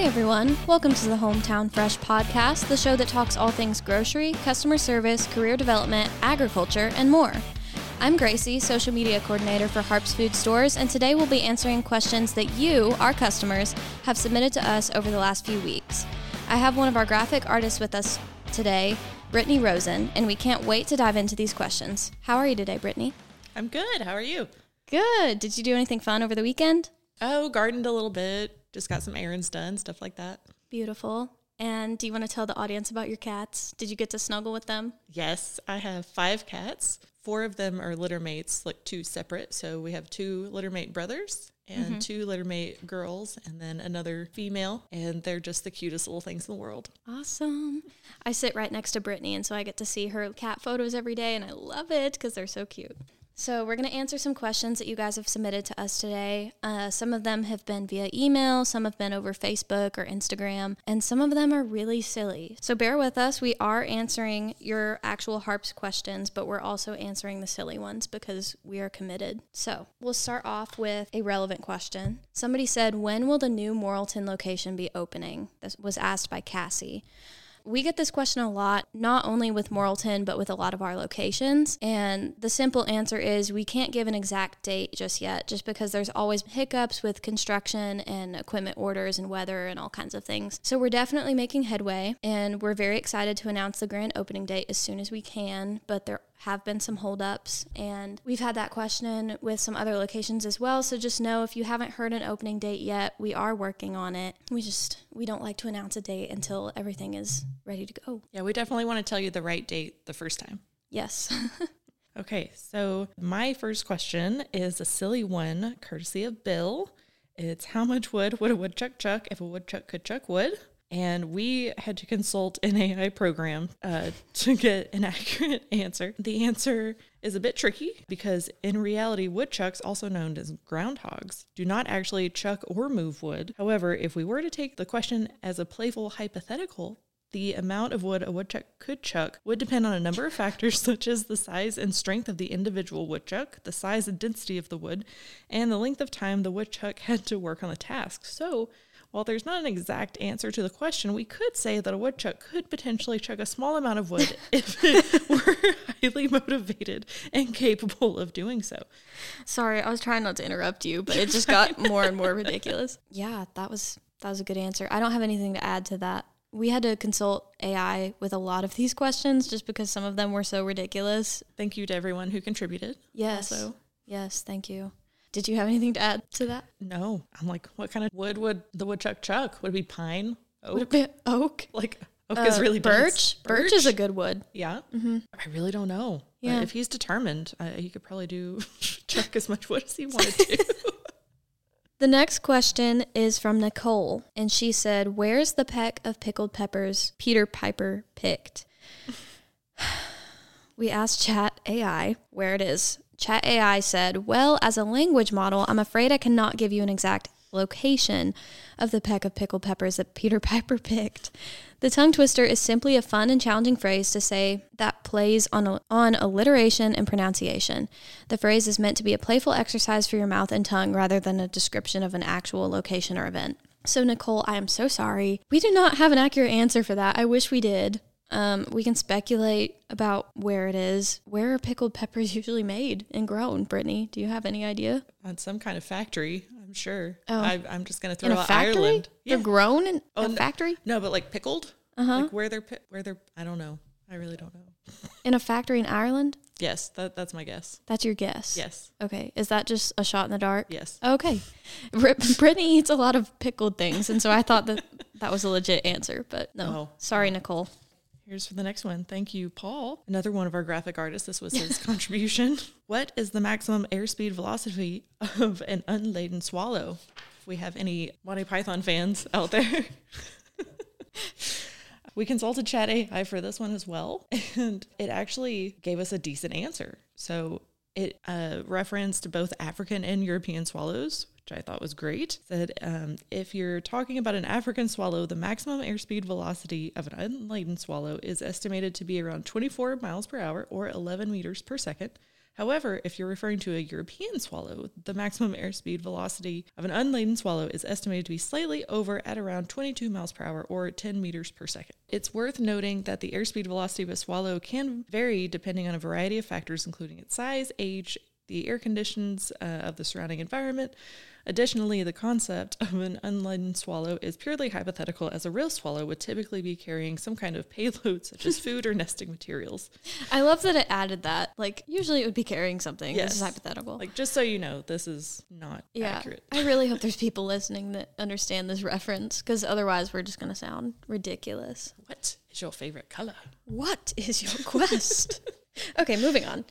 Hey everyone, welcome to the Hometown Fresh podcast, the show that talks all things grocery, customer service, career development, agriculture, and more. I'm Gracie, social media coordinator for Harps Food Stores, and today we'll be answering questions that you, our customers, have submitted to us over the last few weeks. I have one of our graphic artists with us today, Brittany Rosen, and we can't wait to dive into these questions. How are you today, Brittany? I'm good. How are you? Good. Did you do anything fun over the weekend? Oh, gardened a little bit. Just got some errands done, stuff like that. Beautiful. And do you want to tell the audience about your cats? Did you get to snuggle with them? Yes, I have five cats. Four of them are litter mates, like two separate. So we have two litter mate brothers and mm-hmm. two litter mate girls, and then another female. And they're just the cutest little things in the world. Awesome. I sit right next to Brittany, and so I get to see her cat photos every day, and I love it because they're so cute. So, we're going to answer some questions that you guys have submitted to us today. Uh, some of them have been via email, some have been over Facebook or Instagram, and some of them are really silly. So, bear with us. We are answering your actual harps questions, but we're also answering the silly ones because we are committed. So, we'll start off with a relevant question. Somebody said, When will the new Morrilton location be opening? This was asked by Cassie. We get this question a lot, not only with Morrilton, but with a lot of our locations. And the simple answer is we can't give an exact date just yet, just because there's always hiccups with construction and equipment orders and weather and all kinds of things. So we're definitely making headway, and we're very excited to announce the grand opening date as soon as we can. But there have been some holdups, and we've had that question with some other locations as well. So just know if you haven't heard an opening date yet, we are working on it. We just we don't like to announce a date until everything is ready to go. Yeah, we definitely want to tell you the right date the first time. Yes. Okay, so my first question is a silly one, courtesy of Bill. It's how much wood would a woodchuck chuck if a woodchuck could chuck wood? And we had to consult an AI program uh, to get an accurate answer. The answer is a bit tricky because, in reality, woodchucks, also known as groundhogs, do not actually chuck or move wood. However, if we were to take the question as a playful hypothetical, the amount of wood a woodchuck could chuck would depend on a number of factors, such as the size and strength of the individual woodchuck, the size and density of the wood, and the length of time the woodchuck had to work on the task. So, while there's not an exact answer to the question, we could say that a woodchuck could potentially chuck a small amount of wood if it were highly motivated and capable of doing so. Sorry, I was trying not to interrupt you, but it just got more and more ridiculous. Yeah, that was that was a good answer. I don't have anything to add to that. We had to consult AI with a lot of these questions just because some of them were so ridiculous. Thank you to everyone who contributed. Yes. Also, Yes, thank you. Did you have anything to add to that? no, I'm like, what kind of wood would the woodchuck chuck? Would it be pine? Would Oak? it be oak? Like oak Uh, is really dense. birch. Birch is a good wood. Yeah. I really don't know. But Yeah. if he's determined, uh, he could probably do chuck as much wood as he wanted to. The next question is from Nicole, and she said, Where's the peck of pickled peppers Peter Piper picked? we asked Chat AI where it is. Chat AI said, Well, as a language model, I'm afraid I cannot give you an exact location of the peck of pickled peppers that Peter Piper picked. The tongue twister is simply a fun and challenging phrase to say that plays on, on alliteration and pronunciation. The phrase is meant to be a playful exercise for your mouth and tongue rather than a description of an actual location or event. So, Nicole, I am so sorry. We do not have an accurate answer for that. I wish we did. Um, we can speculate about where it is. Where are pickled peppers usually made and grown? Brittany, do you have any idea? On some kind of factory, I'm sure. Oh. I, I'm just going to In throw a out factory? Ireland. They're grown in Oh, a no. factory? No, but like pickled? Uh-huh. Like where they're, where they're, I don't know. I really don't know. In a factory in Ireland? Yes, that, that's my guess. That's your guess. Yes. Okay. Is that just a shot in the dark? Yes. Okay. Brit- Brittany eats a lot of pickled things, and so I thought that that was a legit answer, but no. Oh. Sorry, Nicole. Here's for the next one. Thank you, Paul. Another one of our graphic artists. This was his contribution. What is the maximum airspeed velocity of an unladen swallow? If we have any Monty Python fans out there. we consulted Chat AI for this one as well, and it actually gave us a decent answer. So it uh, referenced both African and European swallows, which I thought was great. Said um, if you're talking about an African swallow, the maximum airspeed velocity of an unladen swallow is estimated to be around 24 miles per hour or 11 meters per second. However, if you're referring to a European swallow, the maximum airspeed velocity of an unladen swallow is estimated to be slightly over at around 22 miles per hour or 10 meters per second. It's worth noting that the airspeed velocity of a swallow can vary depending on a variety of factors, including its size, age, the air conditions uh, of the surrounding environment. Additionally, the concept of an unladen swallow is purely hypothetical, as a real swallow would typically be carrying some kind of payload, such as food or nesting materials. I love that it added that. Like, usually it would be carrying something. This is hypothetical. Like, just so you know, this is not yeah. accurate. I really hope there's people listening that understand this reference because otherwise we're just going to sound ridiculous. What is your favorite color? What is your quest? okay, moving on.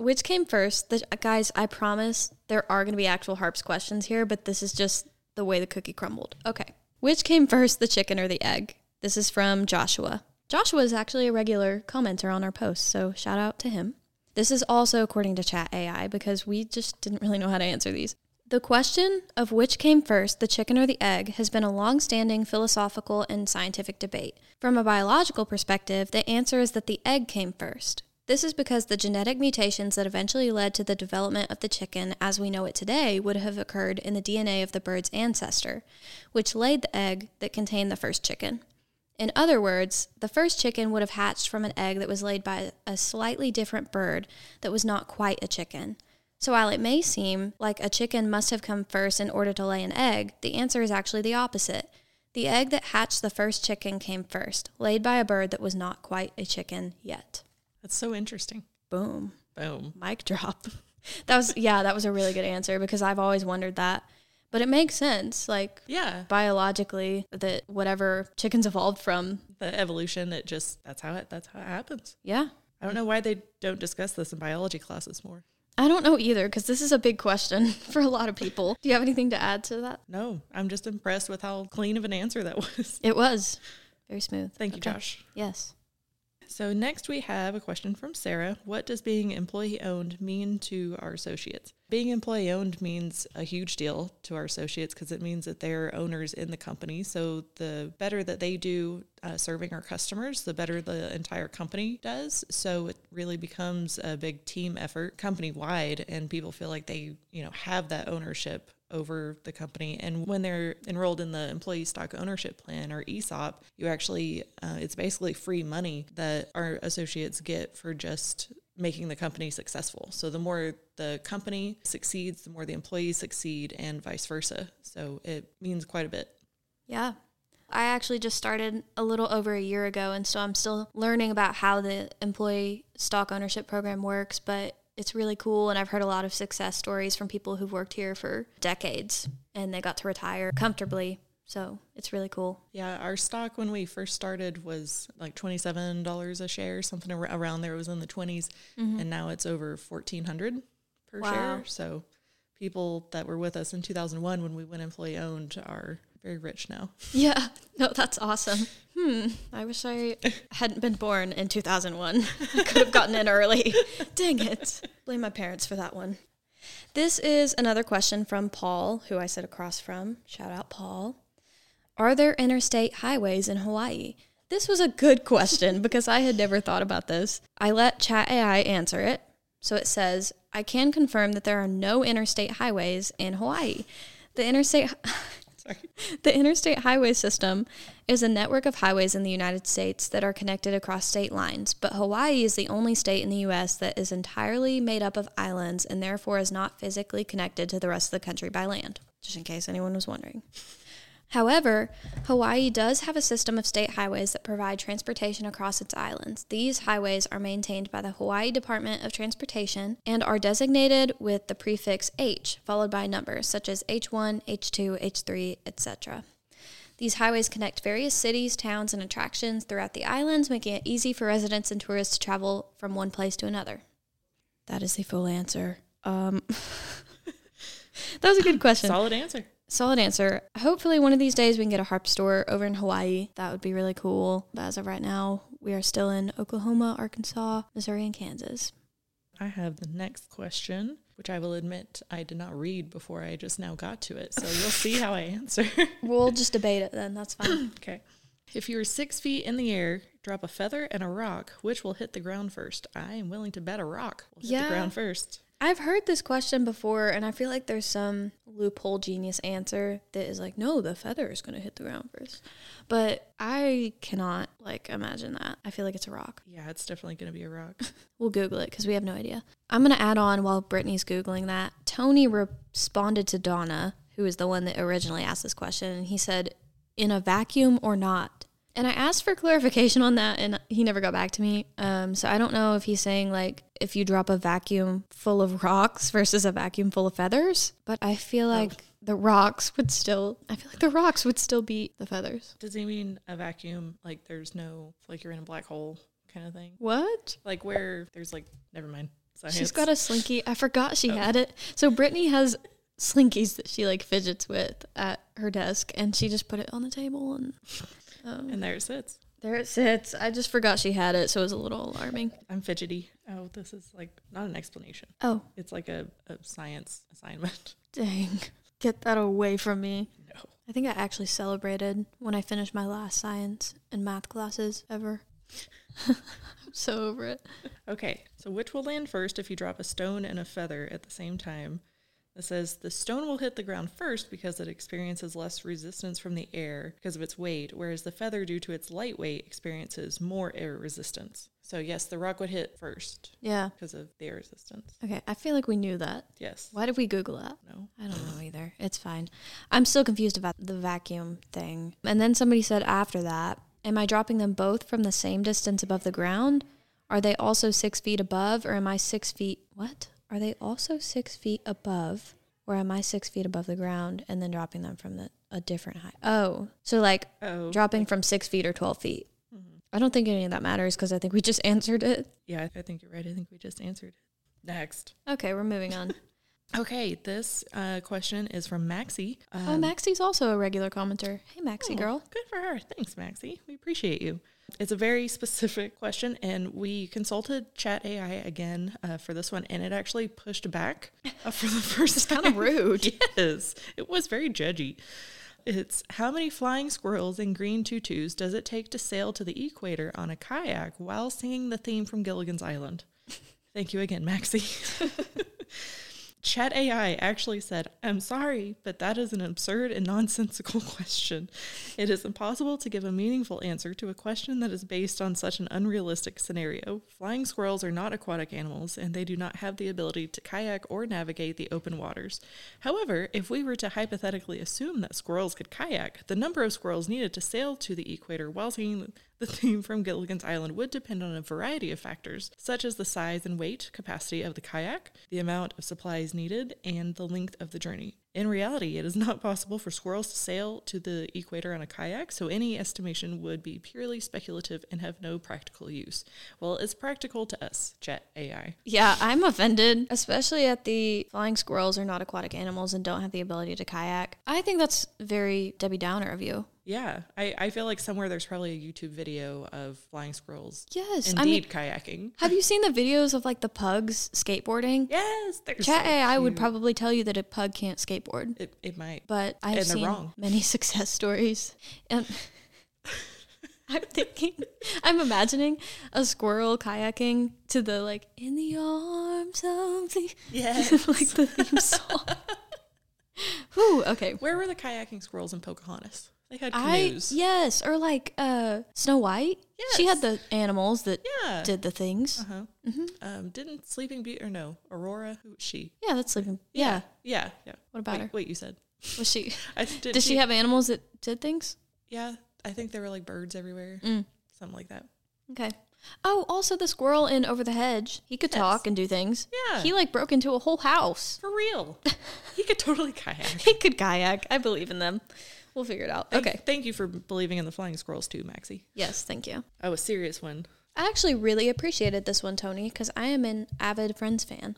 Which came first? The, guys, I promise there are going to be actual harps questions here, but this is just the way the cookie crumbled. Okay. Which came first, the chicken or the egg? This is from Joshua. Joshua is actually a regular commenter on our posts, so shout out to him. This is also according to Chat AI because we just didn't really know how to answer these. The question of which came first, the chicken or the egg, has been a long standing philosophical and scientific debate. From a biological perspective, the answer is that the egg came first. This is because the genetic mutations that eventually led to the development of the chicken as we know it today would have occurred in the DNA of the bird's ancestor, which laid the egg that contained the first chicken. In other words, the first chicken would have hatched from an egg that was laid by a slightly different bird that was not quite a chicken. So while it may seem like a chicken must have come first in order to lay an egg, the answer is actually the opposite. The egg that hatched the first chicken came first, laid by a bird that was not quite a chicken yet. That's so interesting. Boom. Boom. Mic drop. That was, yeah, that was a really good answer because I've always wondered that. But it makes sense, like Yeah. biologically, that whatever chickens evolved from, The evolution, it just, that's how it, that's how it happens. yeah, I don't know why they don't discuss this in biology classes more. I don't know either because this is a big question for a lot of people. Do you have anything to add to that? No, I'm just impressed with how clean of an answer that was. It was very smooth. Thank you, Josh. Yes. So next we have a question from Sarah. What does being employee owned mean to our associates? Being employee owned means a huge deal to our associates because it means that they're owners in the company. So the better that they do uh, serving our customers, the better the entire company does. So it really becomes a big team effort company wide and people feel like they, you know, have that ownership over the company. And when they're enrolled in the employee stock ownership plan or ESOP, you actually, uh, it's basically free money that our associates get for just making the company successful. So the more the company succeeds, the more the employees succeed, and vice versa. So it means quite a bit. Yeah. I actually just started a little over a year ago, and so I'm still learning about how the employee stock ownership program works, but it's really cool. And I've heard a lot of success stories from people who've worked here for decades and they got to retire comfortably. So it's really cool. Yeah, our stock when we first started was like twenty-seven dollars a share, something ar- around there. It was in the 20s mm-hmm. and now it's over fourteen hundred per Wow. share. So people that were with us in two thousand one when we went employee owned are very rich now. Yeah. No, that's awesome. Hmm. I wish I hadn't been born in 2001. I could have gotten in early. Dang it. Blame my parents for that one. This is another question from Paul, who I sit across from. Shout out, Paul. Are there interstate highways in Hawaii? This was a good question because I had never thought about this. I let Chat AI answer it. So it says, I can confirm that there are no interstate highways in Hawaii. The interstate. the interstate highway system is a network of highways in the United States that are connected across state lines, but Hawaii is the only state in the U.S. that is entirely made up of islands and therefore is not physically connected to the rest of the country by land, just in case anyone was wondering. However, Hawaii does have a system of state highways that provide transportation across its islands. These highways are maintained by the Hawaii Department of Transportation and are designated with the prefix H, followed by numbers such as H1, H2, H3, etc. These highways connect various cities, towns, and attractions throughout the islands, making it easy for residents and tourists to travel from one place to another. That is the full answer. Um, that was a good question. Solid answer. Solid answer. Hopefully, one of these days we can get a harp store over in Hawaii. That would be really cool. But as of right now, we are still in Oklahoma, Arkansas, Missouri, and Kansas. I have the next question, which I will admit I did not read before I just now got to it. So you'll see how I answer. We'll just debate it then. That's fine. okay. If you are six feet in the air, drop a feather and a rock, which will hit the ground first? I am willing to bet a rock will hit Yeah. the ground first. I've heard this question before, and I feel like there's some loophole genius answer that is like, no, the feather is going to hit the ground first. But I cannot like imagine that. I feel like it's a rock. Yeah, it's definitely going to be a rock. We'll Google it because we have no idea. I'm going to add on while Brittany's Googling that. Tony responded to Donna, who is the one that originally asked this question, and he said, in a vacuum or not? And I asked for clarification on that, and he never got back to me. Um, so I don't know if he's saying, like, if you drop a vacuum full of rocks versus a vacuum full of feathers. But I feel like the rocks would still, I feel like the rocks would still beat the feathers. Does he mean a vacuum like there's no, like you're in a black hole kind of thing? What? Like where there's like, never mind. Science. She's got a slinky. I forgot she Oh. had it. So Brittany has slinkies that she like fidgets with at her desk, and she just put it on the table, and um, And there it sits. there it sits. I just forgot she had it, so it was a little alarming. I'm fidgety. Oh, this is like not an explanation. Oh, It's like a, a science assignment. dang! Get that away from me. No. I think I actually celebrated when I finished my last science and math classes ever. I'm so over it. Okay, so which will land first if you drop a stone and a feather at the same time? It says the stone will hit the ground first because it experiences less resistance from the air because of its weight, whereas the feather, due to its light weight, experiences more air resistance. So, yes, the rock would hit first Yeah. because of the air resistance. Okay. I feel like we knew that. Yes. Why did we Google that? No. I don't know either. It's fine. I'm still confused about the vacuum thing. And then somebody said after that, Am I dropping them both from the same distance above the ground? Are they also six feet above, or am I six feet? What? Are they also six feet above, or am I six feet above the ground and then dropping them from the, a different height? Oh, so like Oh, dropping from six feet or 12 feet. mhm. I don't think any of that matters because I think we just answered it. yeah, I think you're right. I think we just answered it. Next. Okay, we're moving on. Okay, this uh, question is from Maxie. oh, Um, Maxie's also a regular commenter. Hey, Maxie Oh, girl. Good for her. Thanks, Maxie. We appreciate you. It's a very specific question, and we consulted Chat AI again uh, for this one, and it actually pushed back uh, for the first it's kind of rude. yes, it was very judgy. It's how many flying squirrels in green tutus does it take to sail to the equator on a kayak while singing the theme from Gilligan's Island? Thank you again, Maxie. Chat AI actually said, I'm sorry, but that is an absurd and nonsensical question. It is impossible to give a meaningful answer to a question that is based on such an unrealistic scenario. Flying squirrels are not aquatic animals, and they do not have the ability to kayak or navigate the open waters. However, if we were to hypothetically assume that squirrels could kayak, the number of squirrels needed to sail to the equator while singing the theme from Gilligan's Island would depend on a variety of factors, such as the size and weight capacity of the kayak, the amount of supplies needed, and the length of the journey. In reality, it is not possible for squirrels to sail to the equator on a kayak, so any estimation would be purely speculative and have no practical use. Well, it's practical to us, Chat AI. Yeah, I'm offended, especially at the flying squirrels are not aquatic animals and don't have the ability to kayak. I think that's very Debbie Downer of you. Yeah, I, I feel like somewhere there's probably a YouTube video of flying squirrels Yes, I mean, indeed kayaking. have you seen the videos of like the pugs skateboarding? Yes, they're Chat so AI would probably tell you that a pug can't skateboard, It, it might. but I have And seen wrong. many success stories. And I'm thinking, I'm imagining a squirrel kayaking to the like in the arms of the Yes. like the theme song. Whew, okay. Where were the kayaking squirrels in Pocahontas? They had I canoes. yes, or like uh Snow White. Yes. She had the animals that yeah. did the things. uh-huh. hmm Um, didn't Sleeping Beauty or no Aurora? Who was she? Yeah, that's sleeping. Yeah. yeah, yeah. What about wait, her? Wait, you said? Was she? I did. Did she have animals that did things? Yeah, I think there were like birds everywhere, Mm. something like that. Okay. Oh, also the squirrel in Over the Hedge. He could Yes. talk and do things. Yeah, He like broke into a whole house. for real. he could totally kayak. He could kayak. I believe in them. We'll figure it out. Okay. Thank you for believing in the flying squirrels too, Maxie. Yes, thank you. Oh, a serious one. I actually really appreciated this one, Tony, because I am an avid Friends fan.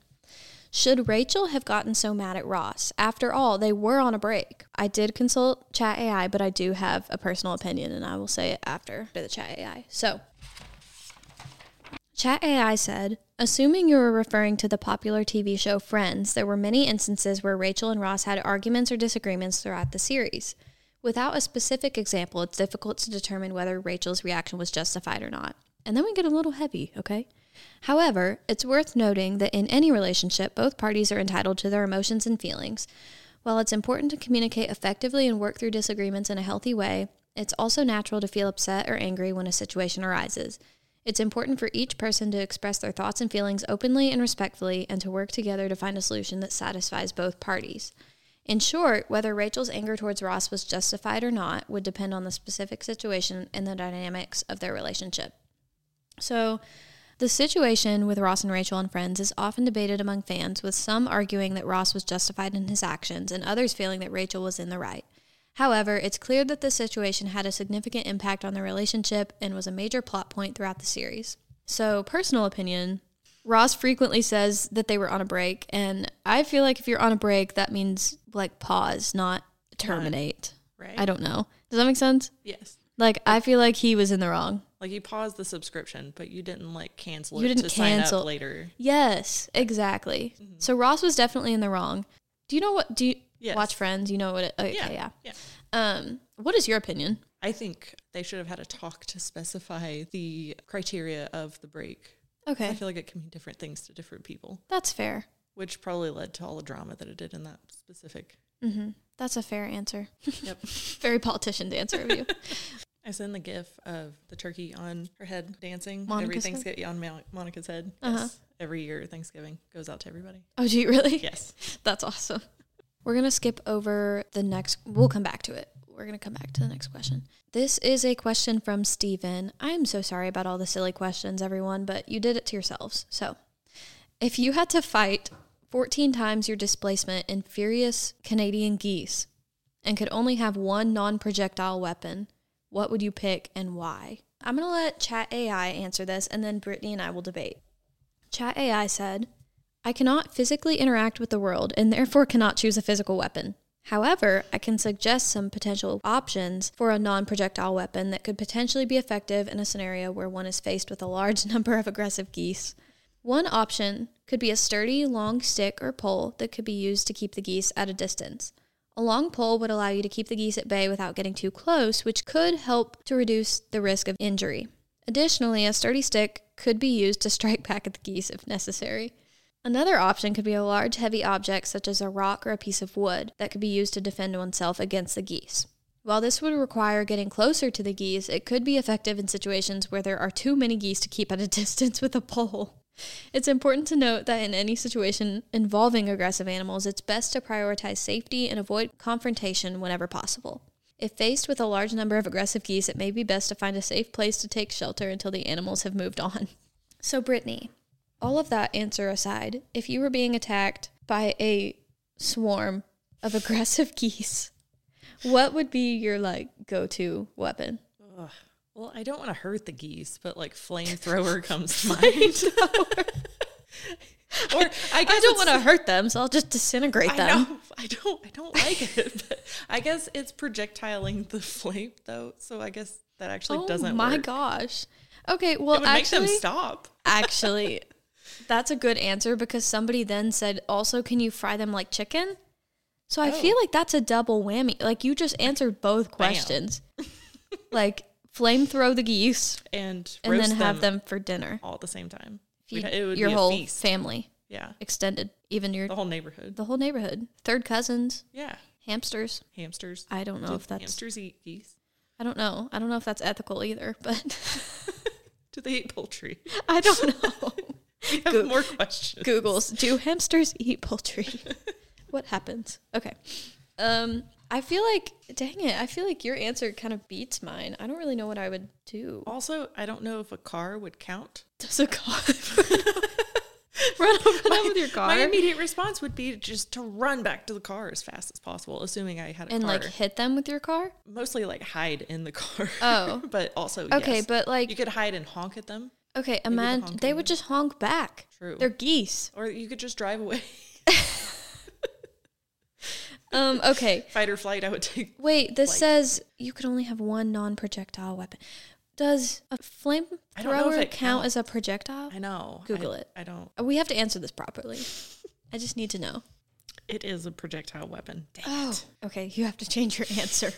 Should Rachel have gotten so mad at Ross? After all, they were on a break. I did consult Chat AI, but I do have a personal opinion, and I will say it after the Chat AI. So, Chat AI said, Assuming you were referring to the popular TV show Friends, there were many instances where Rachel and Ross had arguments or disagreements throughout the series. Without a specific example, it's difficult to determine whether Rachel's reaction was justified or not. And then we get a little heavy, okay? However, it's worth noting that in any relationship, both parties are entitled to their emotions and feelings. While it's important to communicate effectively and work through disagreements in a healthy way, it's also natural to feel upset or angry when a situation arises. It's important for each person to express their thoughts and feelings openly and respectfully and to work together to find a solution that satisfies both parties. In short, whether Rachel's anger towards Ross was justified or not would depend on the specific situation and the dynamics of their relationship. So, the situation with Ross and Rachel and friends is often debated among fans, with some arguing that Ross was justified in his actions and others feeling that Rachel was in the right. However, it's clear that this situation had a significant impact on the relationship and was a major plot point throughout the series. So, personal opinion Ross frequently says that they were on a break, and I feel like if you're on a break, that means like pause, not terminate. Right. I don't know. Does that make sense? Yes. Like, I feel like he was in the wrong. Like you paused the subscription, but you didn't like cancel You it didn't to sign cancel. up later. Yes, exactly. So Ross was definitely in the wrong. Do you know what? Do you Yes. watch Friends? You know what? It, okay, Yeah. yeah. Yeah. Um, what is your opinion? I think they should have had a talk to specify the criteria of the break. I feel like it can mean different things to different people, that's fair. which probably led to all the drama that it did in that specific. hmm That's a fair answer. Yep. Very politician's answer of you. I send the gif of the turkey on her head dancing every Monica's head? On Monica's head. Uh-huh. Yes. Every year Thanksgiving goes out to everybody. Oh, do you really? Yes. That's awesome. We're going to skip over the next, we'll come back to it. We're going to come back to the next question. This is a question from Steven. I'm so sorry about all the silly questions, everyone, but you did it to yourselves. So, if you had to fight 14 times your displacement in furious Canadian geese and could only have one non projectile weapon, what would you pick and why? I'm going to let Chat AI answer this, and then Brittany and I will debate. Chat AI said, I cannot physically interact with the world and therefore cannot choose a physical weapon. However, I can suggest some potential options for a non projectile weapon that could potentially be effective in a scenario where one is faced with a large number of aggressive geese. One option could be a sturdy, long stick or pole that could be used to keep the geese at a distance. A long pole would allow you to keep the geese at bay without getting too close, which could help to reduce the risk of injury. Additionally, a sturdy stick could be used to strike back at the geese if necessary. Another option could be a large, heavy object such as a rock or a piece of wood that could be used to defend oneself against the geese. While this would require getting closer to the geese, it could be effective in situations where there are too many geese to keep at a distance with a pole. It's important to note that in any situation involving aggressive animals, it's best to prioritize safety and avoid confrontation whenever possible. If faced with a large number of aggressive geese, it may be best to find a safe place to take shelter until the animals have moved on. So, Brittany, all of that answer aside, if you were being attacked by a swarm of aggressive geese, what would be your like go-to weapon? Ugh. Well, I don't want to hurt the geese, but like flamethrower comes to mind. or I guess I don't want to hurt them, so I'll just disintegrate I them. know. I don't. I don't like it. But I guess it's projectiling the flame though, so I guess that actually oh doesn't. my work. gosh. Okay, well It would make actually them stop. actually that's a good answer because somebody then said also can you fry them like chicken? So I Oh. feel like that's a double whammy. Like you just answered both questions. like flame throw the geese and and then have them for dinner. all at the same time. Feed We'd- your whole feast. family, yeah, extended, even your the whole neighborhood. the whole neighborhood, third cousins, Yeah, hamsters. hamsters. I don't know Do if that's hamsters eat geese? I don't know. I don't know if that's ethical either, but Do they eat poultry? I don't know. We have Go- more questions. Googles, do hamsters eat poultry? what happens? Okay. Um, I feel like, dang it, I feel like your answer kind of beats mine. I don't really know what I would do. Also, I don't know if a car would count. Does a car run over them with your car My immediate response would be just to run back to the car as fast as possible, assuming I had a and car. like hit them with your car? Mostly like hide in the car. Oh. but also Okay, yes. but like, you could hide and honk at them, okay, imagine they would just honk back. True. They're geese. or you could just drive away. Um, okay. Fight or flight, I would take. Wait, this Like- says you could only have one non-projectile weapon. Does a flamethrower count counts. as a projectile? I know. Google I- it. I don't. We have to answer this properly. I just need to know. It is a projectile weapon. Dang Oh, it. okay. You have to change your answer.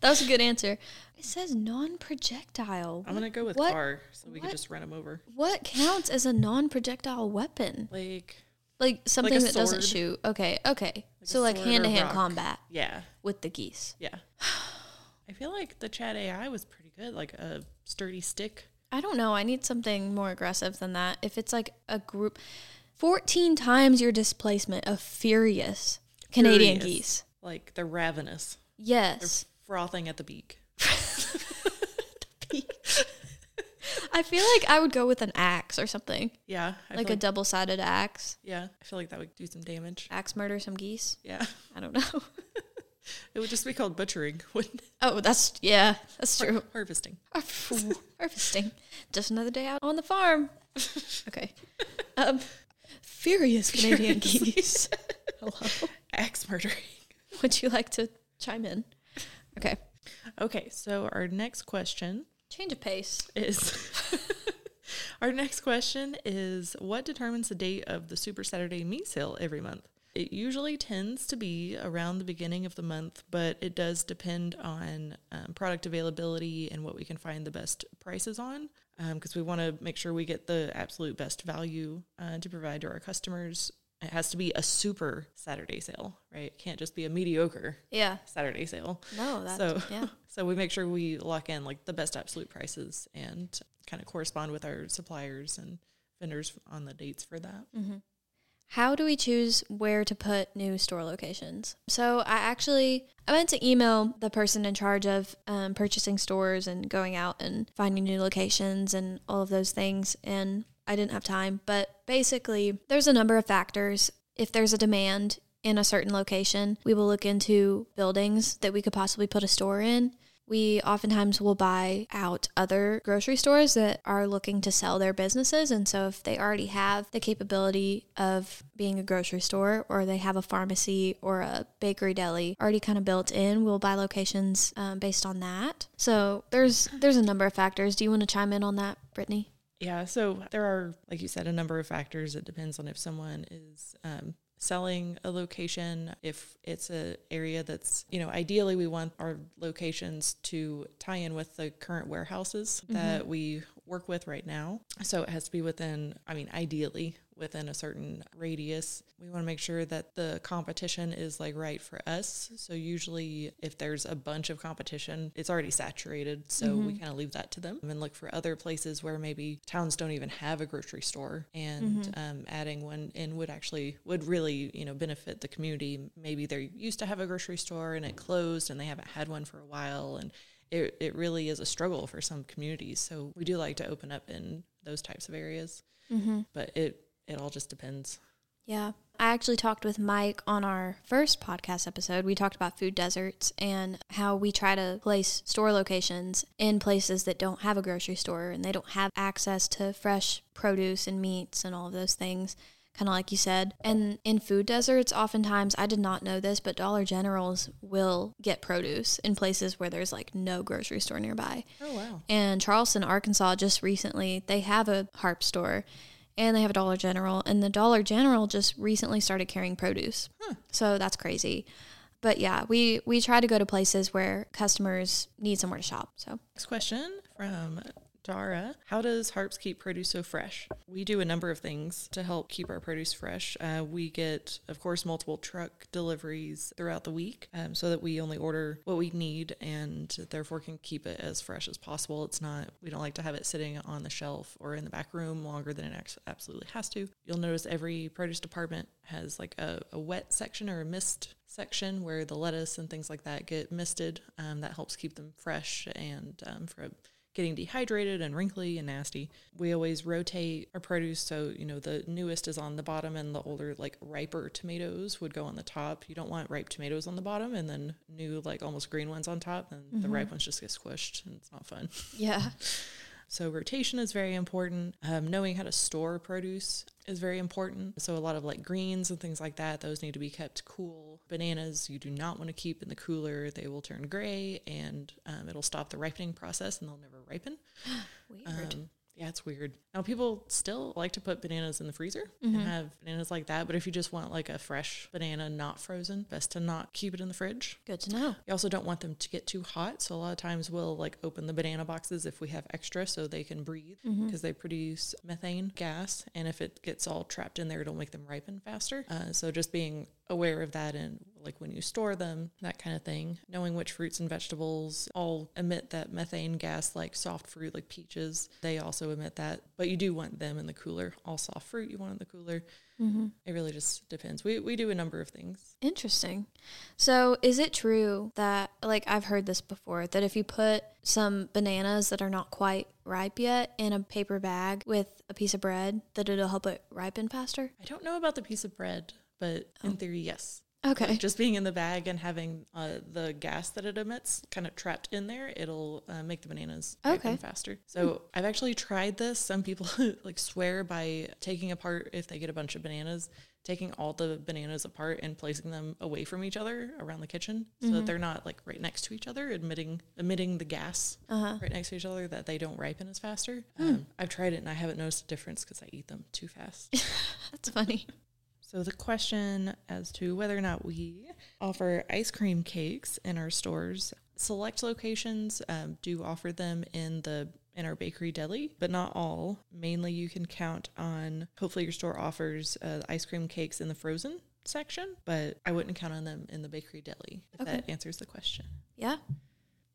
That was a good answer. It says non-projectile. I'm gonna go with What- car, so we can just run them over. What counts as a non-projectile weapon? Like, Like something that doesn't shoot. Okay, okay. a so like hand-to-hand combat yeah, with the geese. yeah. I feel like the chat AI was pretty good, like a sturdy stick. I don't know. I need something more aggressive than that. If it's like a group, 14 times your displacement of furious Canadian Furious. geese. Like they're ravenous. Yes. Frothing at the beak. I feel like I would go with an axe or something. Yeah, I like a double sided axe. yeah. I feel like that would do some damage. Axe murder some geese. Yeah, I don't know. it would just be called butchering, wouldn't it? Oh, that's, yeah, that's true. Harvesting. Harvesting. Just another day out on the farm. Okay. Um, furious Canadian geese. Hello. Axe murdering. Would you like to chime in? Okay. Okay, so our next question Change of pace. is our next question is what determines the date of the Super Saturday meat sale every month? It usually tends to be around the beginning of the month, but it does depend on um, product availability and what we can find the best prices on. Because we want to make sure we get the absolute best value uh, to provide to our customers. It has to be a super Saturday sale, right? It can't just be a mediocre Yeah. Saturday sale. No, that's, So yeah. so we make sure we lock in like the best absolute prices and kind of correspond with our suppliers and vendors on the dates for that. How do we choose where to put new store locations? So I actually I went to email the person in charge of um, purchasing stores and going out and finding new locations and all of those things, and I didn't have time. But basically, there's a number of factors. If there's a demand in a certain location, we will look into buildings that we could possibly put a store in. We oftentimes will buy out other grocery stores that are looking to sell their businesses. And so, if they already have the capability of being a grocery store or they have a pharmacy or a bakery deli already kind of built in, we'll buy locations um, based on that. So, there's there's a number of factors. Do you want to chime in on that, Brittany? Yeah, so there are, like you said, a number of factors. It depends on if someone is um, selling a location, if it's an area that's, you know, ideally we want our locations to tie in with the current warehouses that we work with right now. So it has to be within, I mean, ideally within a certain radius. We want to make sure that the competition is like right for us. So usually if there's a bunch of competition, it's already saturated. So we mm-hmm. kind of leave that to them and look for other places where maybe towns don't even have a grocery store and mm-hmm. um, adding one in would actually would really, you know, benefit the community. Maybe they used to have a grocery store and it closed and they haven't had one for a while and it, it really is a struggle for some communities. So we do like to open up in those types of areas. Mm-hmm. But it it all just depends. Yeah. I actually talked with Mike on our first podcast episode. We talked about food deserts and how we try to place store locations in places that don't have a grocery store and they don't have access to fresh produce and meats and all of those things. Kind of like you said. And in food deserts, oftentimes, I did not know this, but Dollar Generals will get produce in places where there's like no grocery store nearby. Oh wow. And Charleston, Arkansas, just recently, they have a Harp store and they have a Dollar General. And the Dollar General just recently started carrying produce. Hmm. So that's crazy. But yeah, we, we try to go to places where customers need somewhere to shop. So Next question from Dara. How does Harps keep produce so fresh? We do a number of things to help keep our produce fresh. Uh, we get, of course, multiple truck deliveries throughout the week um, so that we only order what we need and therefore can keep it as fresh as possible. It's not, we don't like to have it sitting on the shelf or in the back room longer than it absolutely has to. You'll notice every produce department has like a, a wet section or a mist section where the lettuce and things like that get misted. Um, that helps keep them fresh and um, from getting dehydrated and wrinkly and nasty. We always rotate our produce so, you know, the newest is on the bottom and the older, like riper tomatoes would go on the top. You don't want ripe tomatoes on the bottom and then new, like almost green ones on top. And the mm-hmm. ripe ones just get squished and it's not fun. yeah. So rotation is very important. Um, knowing how to store produce is very important. So a lot of like greens and things like that, those need to be kept cool. Bananas you do not want to keep in the cooler; they will turn gray, and um, it'll stop the ripening process, and they'll never ripen. Weird. Um, Yeah, it's weird. Now people still like to put bananas in the freezer Mm-hmm. and have bananas like that, but if you just want like a fresh banana, not frozen, best to not keep it in the fridge. Good to know. You also don't want them to get too hot, so a lot of times we'll like open the banana boxes if we have extra so they can breathe Mm-hmm. because they produce methane gas, and if it gets all trapped in there, it'll make them ripen faster. Uh, so just being aware of that and like when you store them, that kind of thing. Knowing which fruits and vegetables all emit that methane gas, like soft fruit, like peaches, they also emit that. But you do want them in the cooler. All soft fruit you want in the cooler. Mm-hmm. It really just depends. We we do a number of things. Interesting. So, is it true that, like, I've heard this before, that if you put some bananas that are not quite ripe yet in a paper bag with a piece of bread, that it'll help it ripen faster? I don't know about the piece of bread, but Oh. in theory, yes. Okay. Like, just being in the bag and having uh, the gas that it emits kind of trapped in there, it'll uh, make the bananas ripen Okay. faster. So I've actually tried this. Some people like swear by taking apart if they get a bunch of bananas, taking all the bananas apart and placing them away from each other around the kitchen, so Mm-hmm. that they're not like right next to each other, emitting emitting the gas Uh-huh. right next to each other, that they don't ripen as faster. Hmm. Um, I've tried it and I haven't noticed a difference because I eat them too fast. That's funny. So the question as to whether or not we offer ice cream cakes in our stores, select locations um, do offer them in the in our bakery deli, but not all. Mainly, you can count on. Hopefully, your store offers uh, ice cream cakes in the frozen section, but I wouldn't count on them in the bakery deli. If Okay. that answers the question. Yeah.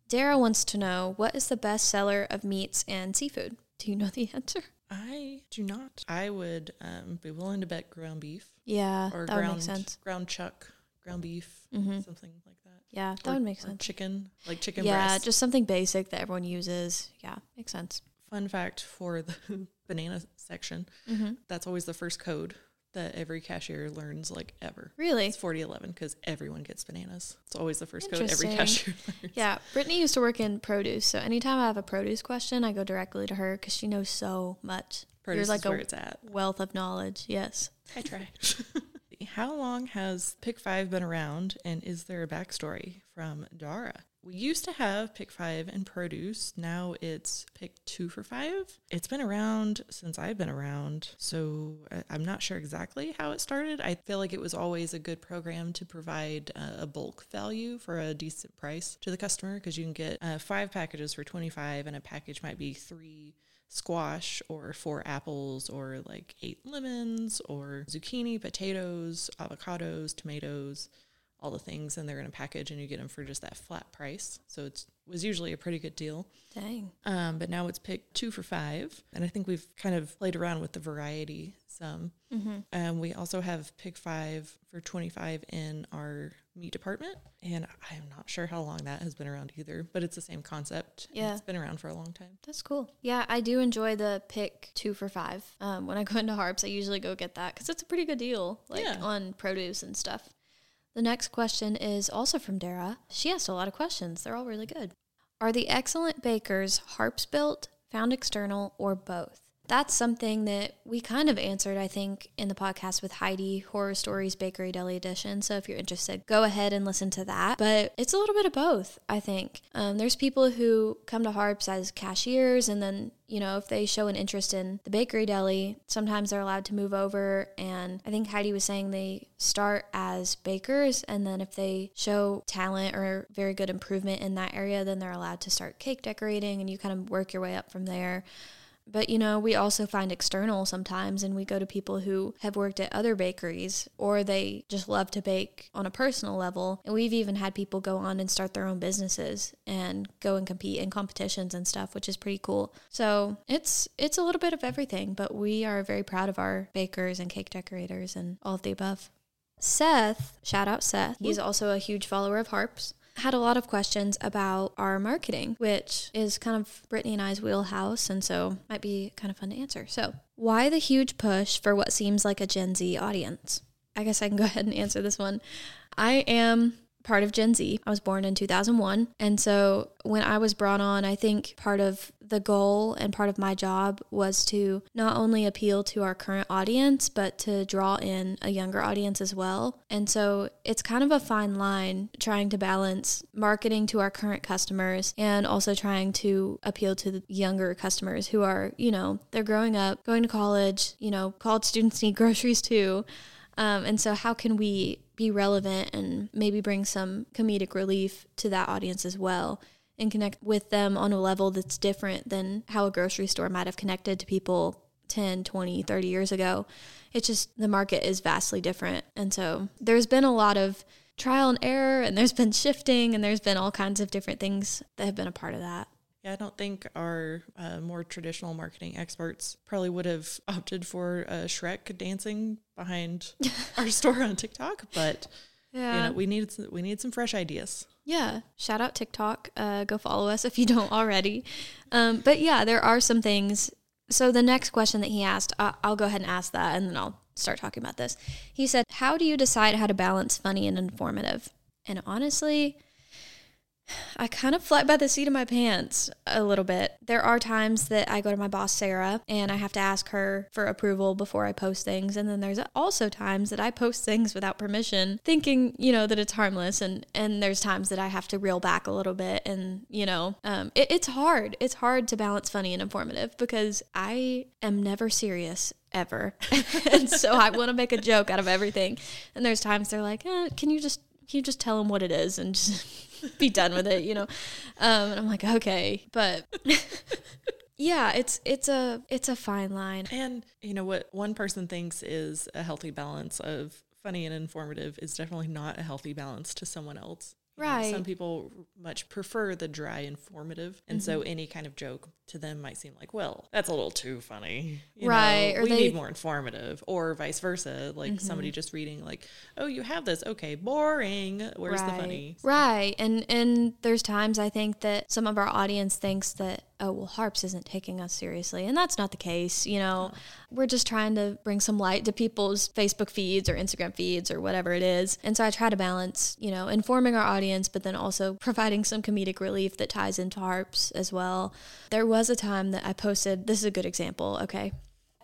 Dara wants to know what is the best seller of meats and seafood? Do you know the answer? I do not. I would um, be willing to bet ground beef Yeah, or that would ground make sense. ground chuck, ground beef, Mhm. something like that. Yeah, that Or- would make sense. Chicken, like chicken Yeah, breast. just something basic that everyone uses. Yeah, makes sense. Fun fact for the banana section, Mm-hmm. that's always the first code that every cashier learns like ever. Really? It's 4011 because everyone gets bananas. It's always the first code every cashier learns. Yeah, Brittany used to work in produce, so anytime I have a produce question, I go directly to her because she knows so much. Produce You're like is where a it's at. wealth of knowledge. Yes. I try. How long has Pick 5 been around and is there a backstory from Dara? We used to have Pick 5 in produce. Now it's Pick 2 for 5. It's been around since I've been around. So I'm not sure exactly how it started. I feel like it was always a good program to provide uh, a bulk value for a decent price to the customer because you can get uh, five packages for 25 and a package might be three squash or four apples or like eight lemons or zucchini, potatoes, avocados, tomatoes, all the things, and they're in a package and you get them for just that flat price. So it was usually a pretty good deal. Dang. Um, but now it's picked two for five, and I think we've kind of played around with the variety some. Mm-hmm. Um, we also have pick five for 25 in our meat department, and I'm not sure how long that has been around either, but it's the same concept. Yeah. It's been around for a long time. That's cool. Yeah, I do enjoy the pick two for five. Um, when I go into Harps, I usually go get that because it's a pretty good deal, like Yeah. on produce and stuff. The next question is also from Dara. She asked a lot of questions. They're all really good. Are the excellent bakers Harps built, found external, or both? That's something that we kind of answered, I think, in the podcast with Heidi, Horror Stories Bakery Deli Edition. So if you're interested, go ahead and listen to that. But it's a little bit of both, I think. Um, there's people who come to Harps as cashiers, and then, you know, if they show an interest in the bakery deli, sometimes they're allowed to move over. And I think Heidi was saying they start as bakers, and then if they show talent or very good improvement in that area, then they're allowed to start cake decorating, and you kind of work your way up from there. But you know, we also find external sometimes, and we go to people who have worked at other bakeries or they just love to bake on a personal level. And we've even had people go on and start their own businesses and go and compete in competitions and stuff, which is pretty cool. So it's it's a little bit of everything, but we are very proud of our bakers and cake decorators and all of the above. Seth, shout out Seth. He's also a huge follower of Harps. Had a lot of questions about our marketing, which is kind of Brittany and I's wheelhouse, and so might be kind of fun to answer. So, why the huge push for what seems like a Gen Z audience? I guess I can go ahead and answer this one. I am part of Gen Z. I was born in 2001. And so when I was brought on, I think part of the goal and part of my job was to not only appeal to our current audience, but to draw in a younger audience as well. And so it's kind of a fine line trying to balance marketing to our current customers and also trying to appeal to the younger customers who are, you know, they're growing up, going to college, you know, college students need groceries too. Um, and so, how can we be relevant and maybe bring some comedic relief to that audience as well and connect with them on a level that's different than how a grocery store might have connected to people 10, 20, 30 years ago? It's just the market is vastly different. And so, there's been a lot of trial and error, and there's been shifting, and there's been all kinds of different things that have been a part of that. Yeah, I don't think our uh, more traditional marketing experts probably would have opted for uh, Shrek dancing behind our store on TikTok, but yeah, you know, we needed some, we need some fresh ideas. Yeah, shout out TikTok. Uh, go follow us if you don't already. Um, but yeah, there are some things. So the next question that he asked, uh, I'll go ahead and ask that, and then I'll start talking about this. He said, "How do you decide how to balance funny and informative?" And honestly, I kind of fly by the seat of my pants a little bit. There are times that I go to my boss, Sarah, and I have to ask her for approval before I post things. And then there's also times that I post things without permission, thinking, you know, that it's harmless. And, and there's times that I have to reel back a little bit. And, you know, um, it, it's hard. It's hard to balance funny and informative because I am never serious ever. and so I want to make a joke out of everything. And there's times they're like, eh, can you just, you just tell them what it is and just be done with it, you know. Um, and I'm like, okay, but yeah, it's it's a it's a fine line. And you know what one person thinks is a healthy balance of funny and informative is definitely not a healthy balance to someone else. Right. know, some people much prefer the dry informative. And mm-hmm. so any kind of joke to them might seem like, well, that's a little too funny. You right. Know, we they... need more informative or vice versa. Like mm-hmm. somebody just reading like, oh, you have this. Okay, boring. Where's right. the funny? Right. And and there's times I think that some of our audience thinks that oh well harps isn't taking us seriously. And that's not the case you know? We're just trying to bring some light to people's facebook feeds or instagram feeds or whatever it is. And so i try to balance you know informing our audience but then also providing some comedic relief that ties into harps as well. There was a time that i posted this is a good example okay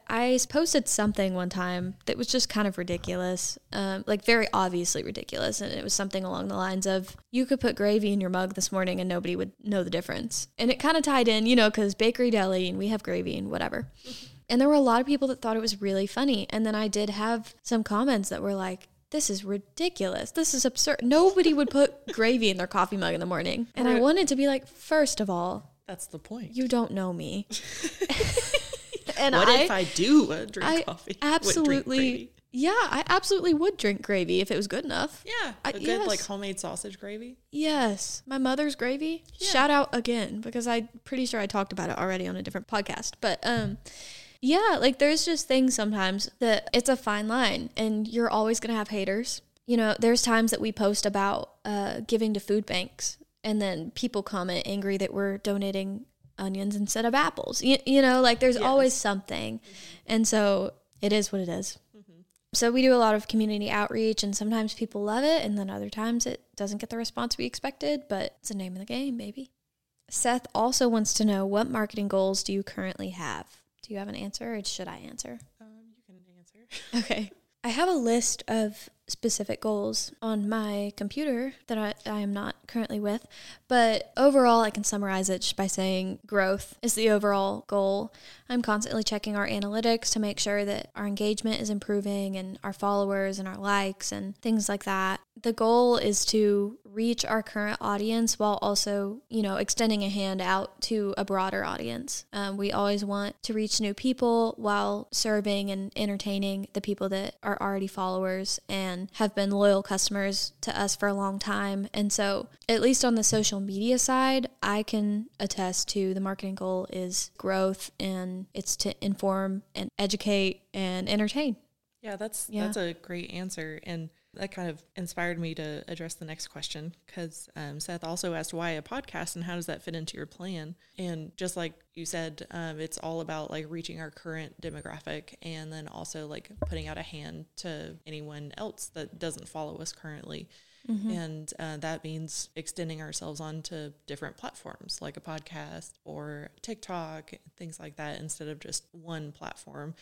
I posted something one time that was just kind of ridiculous, um, like very obviously ridiculous. And it was something along the lines of, you could put gravy in your mug this morning and nobody would know the difference. And it kind of tied in, you know, because bakery deli and we have gravy and whatever. And there were a lot of people that thought it was really funny. And then I did have some comments that were like, this is ridiculous. This is absurd. Nobody would put gravy in their coffee mug in the morning. And I wanted to be like, first of all, that's the point. You don't know me. and what I, if I do uh, drink I coffee? Absolutely. Yeah, I absolutely would drink gravy if it was good enough. Yeah, a I, good yes. like homemade sausage gravy. Yes, my mother's gravy. Yeah. Shout out again because I'm pretty sure I talked about it already on a different podcast. But um, yeah, like there's just things sometimes that it's a fine line, and you're always gonna have haters. You know, there's times that we post about uh, giving to food banks, and then people comment angry that we're donating onions instead of apples. You, you know, like there's yes. always something. And so it is what it is. Mm-hmm. So we do a lot of community outreach and sometimes people love it and then other times it doesn't get the response we expected, but it's the name of the game, maybe. Seth also wants to know what marketing goals do you currently have? Do you have an answer or should I answer? Um, you can answer. okay. I have a list of specific goals on my computer that I, I am not currently with. But overall, I can summarize it by saying growth is the overall goal. I'm constantly checking our analytics to make sure that our engagement is improving and our followers and our likes and things like that. The goal is to reach our current audience while also, you know, extending a hand out to a broader audience. Um, we always want to reach new people while serving and entertaining the people that are already followers and have been loyal customers to us for a long time. And so, at least on the social media side, I can attest to the marketing goal is growth and it's to inform and educate and entertain. Yeah, that's yeah. that's a great answer. And That kind of inspired me to address the next question because um, Seth also asked why a podcast and how does that fit into your plan? And just like you said, um, it's all about like reaching our current demographic and then also like putting out a hand to anyone else that doesn't follow us currently. Mm-hmm. And uh, that means extending ourselves onto different platforms like a podcast or TikTok, things like that, instead of just one platform.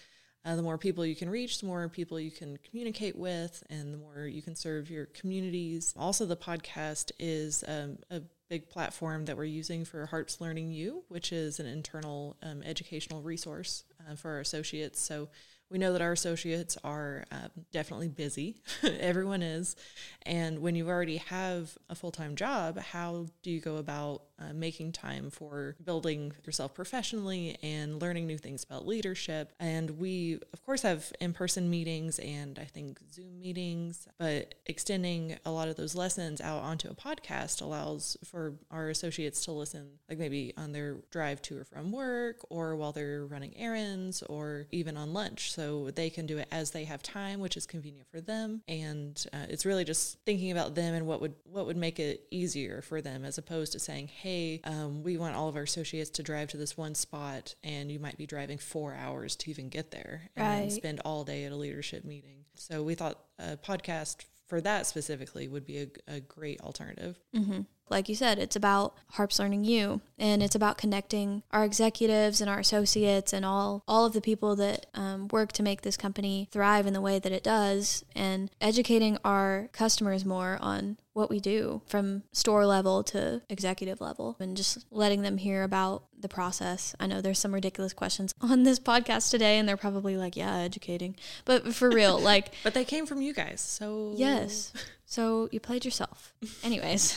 Uh, the more people you can reach, the more people you can communicate with, and the more you can serve your communities. Also, the podcast is um, a big platform that we're using for Harps Learning U, which is an internal um, educational resource uh, for our associates. So we know that our associates are um, definitely busy. Everyone is. And when you already have a full time job, how do you go about uh, making time for building yourself professionally and learning new things about leadership? And we, of course, have in person meetings and I think Zoom meetings, but extending a lot of those lessons out onto a podcast allows for our associates to listen, like maybe on their drive to or from work or while they're running errands or even on lunch. So so they can do it as they have time, which is convenient for them. And uh, it's really just thinking about them and what would what would make it easier for them, as opposed to saying, "Hey, um, we want all of our associates to drive to this one spot, and you might be driving four hours to even get there, and right. spend all day at a leadership meeting." So we thought a podcast for that specifically would be a, a great alternative. Mm-hmm. Like you said, it's about Harps Learning You and it's about connecting our executives and our associates and all all of the people that um, work to make this company thrive in the way that it does, and educating our customers more on what we do from store level to executive level, and just letting them hear about the process. I know there's some ridiculous questions on this podcast today, and they're probably like, "Yeah, educating," but for real, like, but they came from you guys, so yes. So you played yourself. Anyways,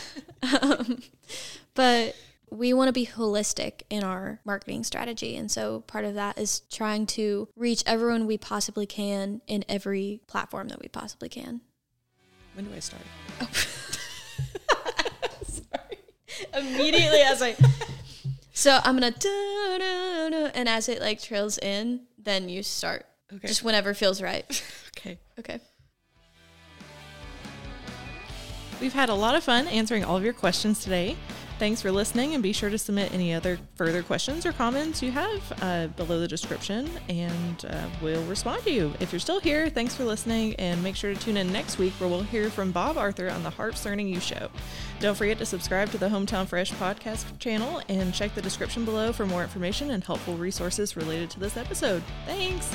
um, but we want to be holistic in our marketing strategy. And so part of that is trying to reach everyone we possibly can in every platform that we possibly can. When do I start? Oh. Sorry. Immediately as I. So I'm going to. And as it like trails in, then you start. Okay. Just whenever feels right. okay. Okay. We've had a lot of fun answering all of your questions today. Thanks for listening, and be sure to submit any other further questions or comments you have uh, below the description, and uh, we'll respond to you. If you're still here, thanks for listening, and make sure to tune in next week where we'll hear from Bob Arthur on the Harps Learning You Show. Don't forget to subscribe to the Hometown Fresh podcast channel and check the description below for more information and helpful resources related to this episode. Thanks!